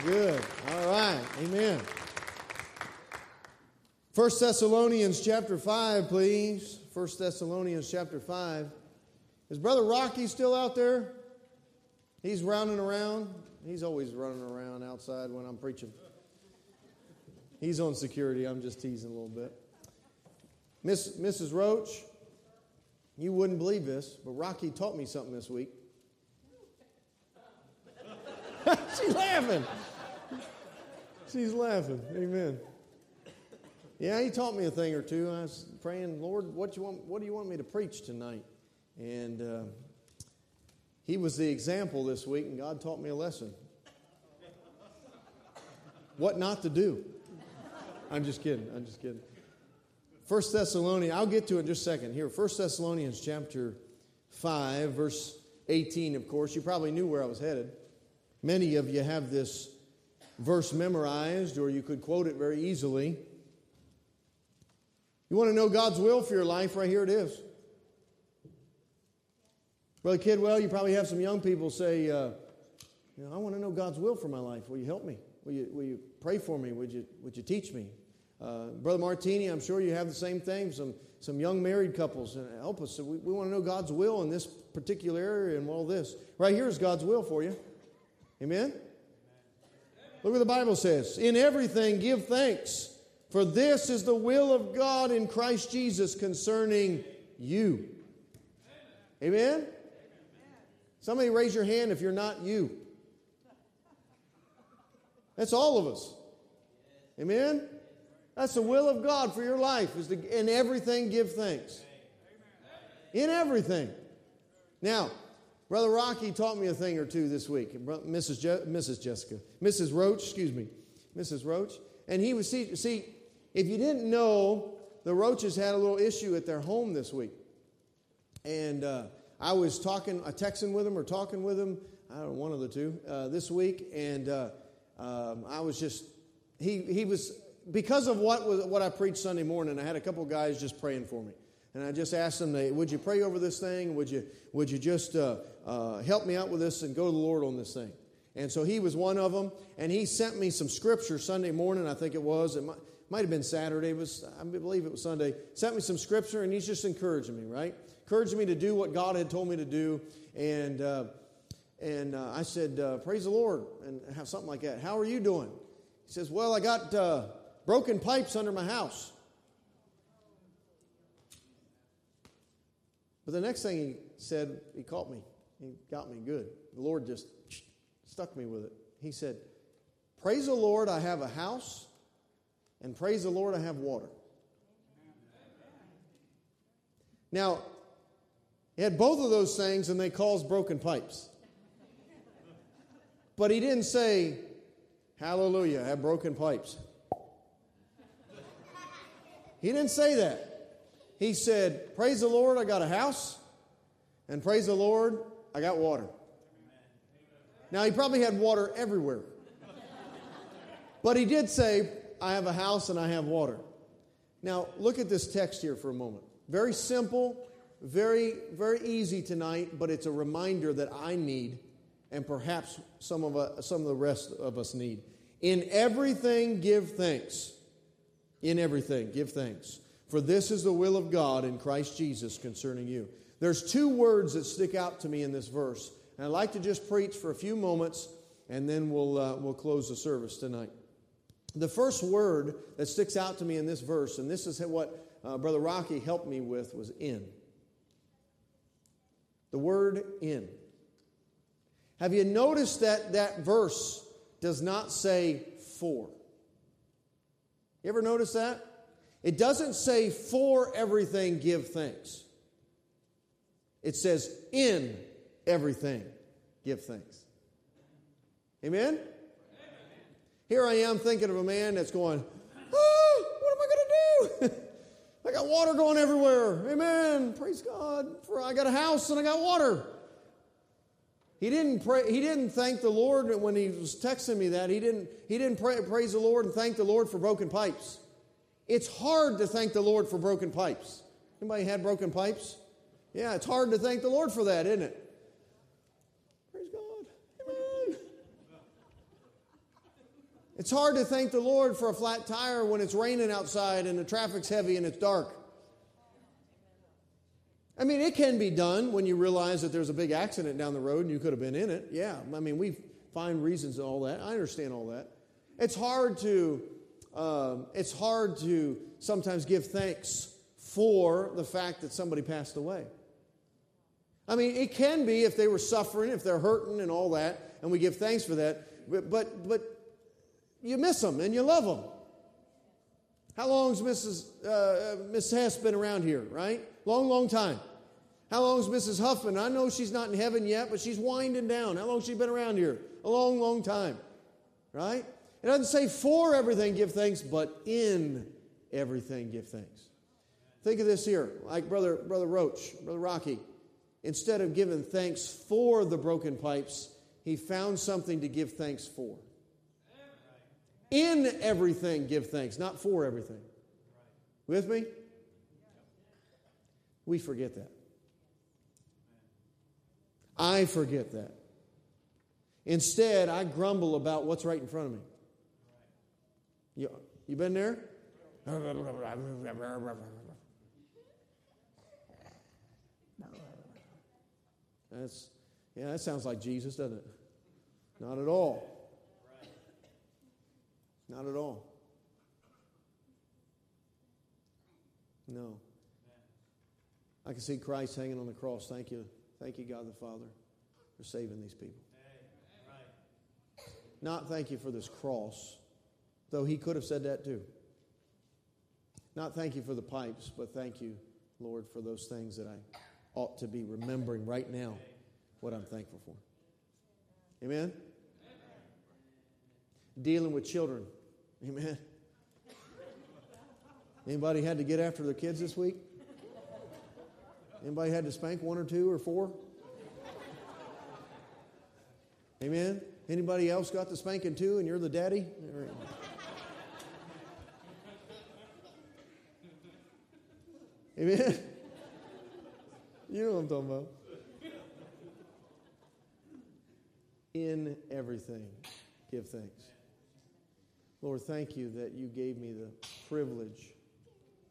good. All right. Amen. First Thessalonians chapter 5, please. First Thessalonians chapter 5. Is Brother Rocky still out there? He's rounding around. He's always running around outside when I'm preaching. He's on security. I'm just teasing a little bit. Miss, Mrs. Roach, you wouldn't believe this, but Rocky taught me something this week. She's laughing. She's laughing. Amen. Yeah, he taught me a thing or two. I was praying, Lord, what, you want, what do you want me to preach tonight? And uh, he was the example this week, and God taught me a lesson. What not to do. I'm just kidding. I'm just kidding. First Thessalonians, I'll get to it in just a second. Here, First Thessalonians chapter 5, verse 18, of course. You probably knew where I was headed. Many of you have this verse memorized, or you could quote it very easily. You want to know God's will for your life? Right here it is. Brother Kidwell, you probably have some young people say, uh, you know, I want to know God's will for my life. Will you help me? Will you, will you pray for me? Would you, would you teach me? Uh, Brother Martini, I'm sure you have the same thing. Some, some young married couples, and help us. we, we want to know God's will in this particular area and all this. Right here is God's will for you. Amen? Look what the Bible says. In everything, give thanks, for this is the will of God in Christ Jesus concerning you. Amen? Somebody raise your hand if you're not you. That's all of us. Amen? That's the will of God for your life, is to in everything give thanks. In everything. Now, Brother Rocky taught me a thing or two this week. Mrs. Je- Mrs. Jessica, Mrs. Roach, excuse me, Mrs. Roach, and he was see, see if you didn't know, the Roaches had a little issue at their home this week, and uh, I was talking, uh, texting with them or talking with them, I don't know, one of the two uh, this week, and uh, um, I was just he he was because of what was what I preached Sunday morning. I had a couple guys just praying for me. And I just asked them, would you pray over this thing? Would you, would you just uh, uh, help me out with this and go to the Lord on this thing? And so he was one of them. And he sent me some scripture Sunday morning, I think it was. It might, might have been Saturday. It was, I believe it was Sunday. Sent me some scripture, and he's just encouraging me, right? Encouraging me to do what God had told me to do. And, uh, and uh, I said, uh, Praise the Lord, and have something like that. How are you doing? He says, Well, I got uh, broken pipes under my house. But the next thing he said, he caught me. He got me good. The Lord just stuck me with it. He said, Praise the Lord, I have a house, and praise the Lord, I have water. Now, he had both of those things, and they caused broken pipes. But he didn't say, Hallelujah, I have broken pipes. He didn't say that. He said, Praise the Lord, I got a house, and praise the Lord, I got water. Now, he probably had water everywhere. But he did say, I have a house and I have water. Now, look at this text here for a moment. Very simple, very, very easy tonight, but it's a reminder that I need, and perhaps some of, us, some of the rest of us need. In everything, give thanks. In everything, give thanks. For this is the will of God in Christ Jesus concerning you. There's two words that stick out to me in this verse. And I'd like to just preach for a few moments and then we'll, uh, we'll close the service tonight. The first word that sticks out to me in this verse, and this is what uh, Brother Rocky helped me with, was in. The word in. Have you noticed that that verse does not say for? You ever notice that? It doesn't say for everything give thanks. It says in everything give thanks. Amen? Here I am thinking of a man that's going, oh, what am I going to do? I got water going everywhere. Amen. Praise God. For I got a house and I got water. He didn't pray, he didn't thank the Lord when he was texting me that. He didn't, he didn't pray, praise the Lord and thank the Lord for broken pipes. It's hard to thank the Lord for broken pipes. Anybody had broken pipes? Yeah, it's hard to thank the Lord for that, isn't it? Praise God. Amen. It's hard to thank the Lord for a flat tire when it's raining outside and the traffic's heavy and it's dark. I mean, it can be done when you realize that there's a big accident down the road and you could have been in it. Yeah, I mean, we find reasons and all that. I understand all that. It's hard to, um, it's hard to sometimes give thanks for the fact that somebody passed away. I mean, it can be if they were suffering, if they're hurting and all that, and we give thanks for that. But, but, you miss them and you love them. How long's Mrs. Uh, Miss Hess been around here, right? Long, long time. How long's Mrs. Huffman? I know she's not in heaven yet, but she's winding down. How long she been around here? A long, long time. Right? It doesn't say for everything give thanks, but in everything give thanks. Think of this here, like brother brother Roach, brother Rocky. Instead of giving thanks for the broken pipes, he found something to give thanks for. In everything give thanks, not for everything. With me? We forget that. I forget that. Instead, I grumble about what's right in front of me. You, you been there? That's, yeah, that sounds like Jesus, doesn't it? Not at all. Not at all. No. I can see Christ hanging on the cross. Thank you. Thank you, God the Father, for saving these people. Not thank you for this cross, though he could have said that too. Not thank you for the pipes, but thank you, Lord, for those things that I ought to be remembering right now what I'm thankful for. Amen? Dealing with children. Amen. Anybody had to get after their kids this week? Anybody had to spank one or two or four? Amen. Anybody else got the spanking too and you're the daddy? Amen. You know what I'm talking about. In everything, give thanks. Lord, thank you that you gave me the privilege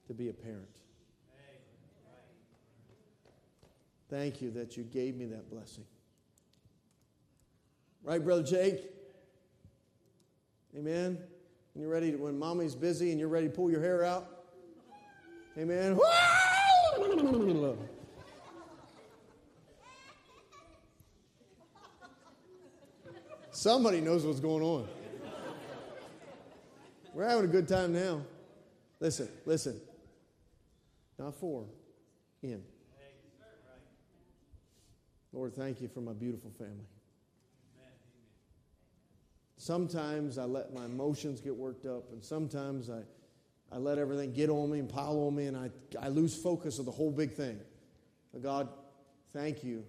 to be a parent. Thank you that you gave me that blessing. Right, Brother Jake? Amen. When you're ready, to, when mommy's busy and you're ready to pull your hair out. Amen. Somebody knows what's going on. We're having a good time now. Listen, listen. Not for, in. Lord, thank you for my beautiful family. Sometimes I let my emotions get worked up, and sometimes I, I let everything get on me and pile on me, and I, I lose focus of the whole big thing. But God, thank you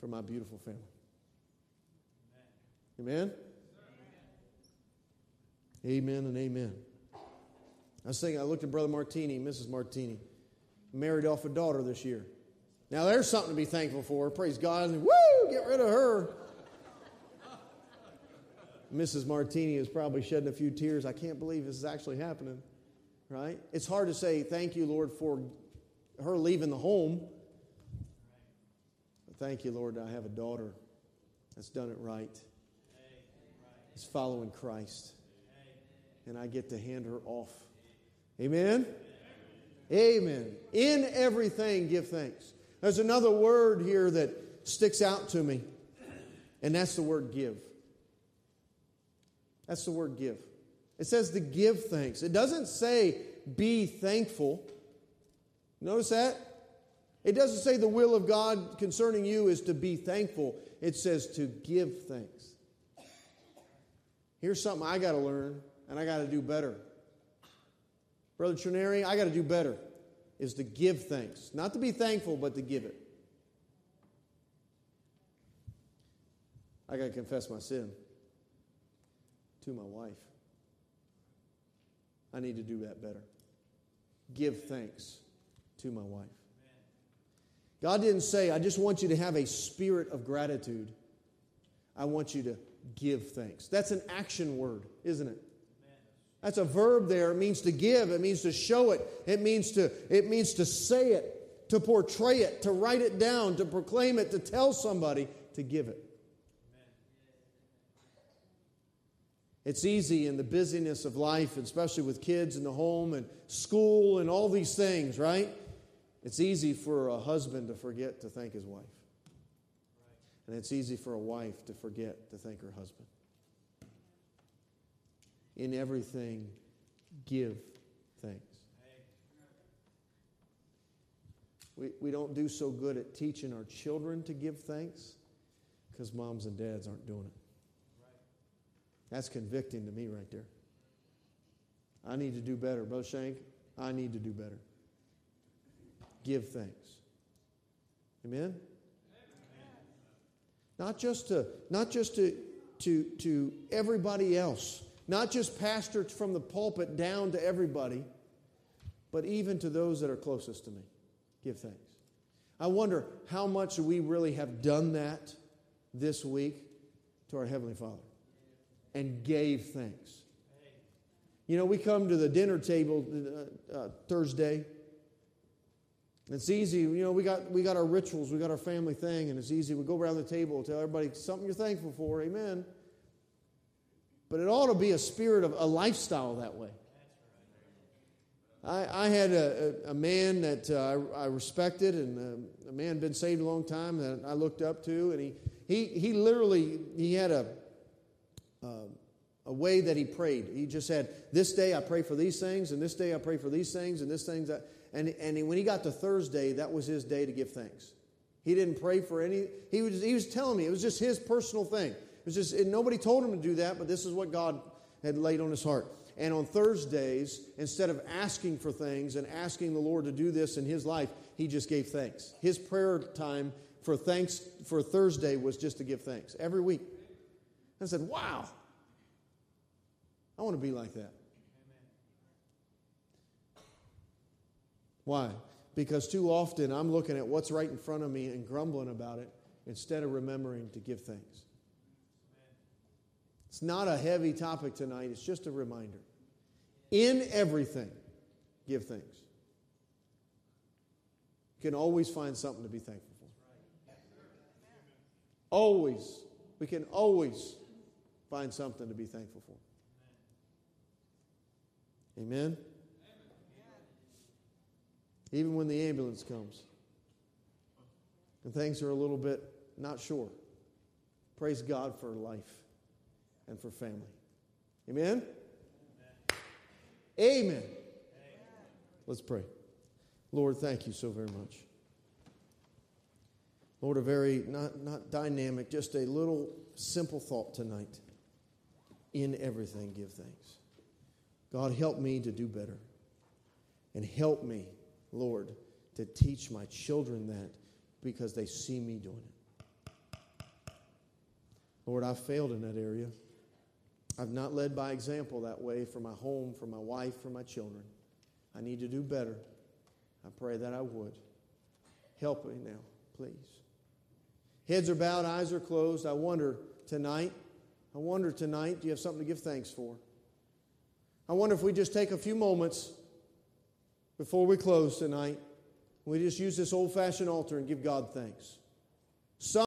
for my beautiful family. Amen? Amen and amen. I was thinking, I looked at Brother Martini, Mrs. Martini, married off a daughter this year. Now, there's something to be thankful for. Praise God. Woo! Get rid of her. Mrs. Martini is probably shedding a few tears. I can't believe this is actually happening, right? It's hard to say thank you, Lord, for her leaving the home. But thank you, Lord, I have a daughter that's done it right, is following Christ, and I get to hand her off. Amen? Amen. In everything, give thanks. There's another word here that sticks out to me, and that's the word give. That's the word give. It says to give thanks. It doesn't say be thankful. Notice that? It doesn't say the will of God concerning you is to be thankful. It says to give thanks. Here's something I got to learn, and I got to do better. Brother Trinary, I got to do better is to give thanks. Not to be thankful, but to give it. I got to confess my sin to my wife. I need to do that better. Give thanks to my wife. God didn't say, I just want you to have a spirit of gratitude. I want you to give thanks. That's an action word, isn't it? That's a verb there. It means to give, it means to show it, it means to, it means to say it, to portray it, to write it down, to proclaim it, to tell somebody, to give it. It's easy in the busyness of life, especially with kids in the home and school and all these things, right? It's easy for a husband to forget to thank his wife. And it's easy for a wife to forget to thank her husband. In everything, give thanks. We, we don't do so good at teaching our children to give thanks because moms and dads aren't doing it. That's convicting to me right there. I need to do better. Brother Shank, I need to do better. Give thanks. Amen? Not just to, not just to, to, to everybody else, not just pastors from the pulpit down to everybody, but even to those that are closest to me. Give thanks. I wonder how much we really have done that this week to our Heavenly Father and gave thanks. You know, we come to the dinner table uh, uh, Thursday. It's easy, you know, we got, we got our rituals, we got our family thing, and it's easy. We go around the table, tell everybody something you're thankful for, amen. But it ought to be a spirit of a lifestyle that way. I, I had a, a, a, man that uh, I, I, respected, and uh, a man been saved a long time that I looked up to, and he, he, he literally he had a uh, a way that he prayed. He just said, This day I pray for these things, and this day I pray for these things, and this things. And, and when he got to Thursday, that was his day to give thanks. He didn't pray for any, he was, he was telling me, it was just his personal thing. It was just, nobody told him to do that, but this is what God had laid on his heart. And on Thursdays, instead of asking for things and asking the Lord to do this in his life, he just gave thanks. His prayer time for thanks for Thursday was just to give thanks every week. I said, wow, I want to be like that. Why? Because too often I'm looking at what's right in front of me and grumbling about it instead of remembering to give thanks. It's not a heavy topic tonight, it's just a reminder. In everything, give thanks. You can always find something to be thankful for. Always. We can always find something to be thankful for. Amen? Even when the ambulance comes and things are a little bit not sure, praise God for life and for family. Amen? Amen. Amen. Let's pray. Lord, thank you so very much. Lord, a very, not, not dynamic, just a little simple thought tonight in everything give thanks. God, help me to do better. And help me, Lord, to teach my children that because they see me doing it. Lord, I've failed in that area. I've not led by example that way for my home, for my wife, for my children. I need to do better. I pray that I would. Help me now, please. Heads are bowed, eyes are closed. I wonder tonight I wonder tonight, do you have something to give thanks for? I wonder if we just take a few moments before we close tonight, we just use this old fashioned altar and give God thanks.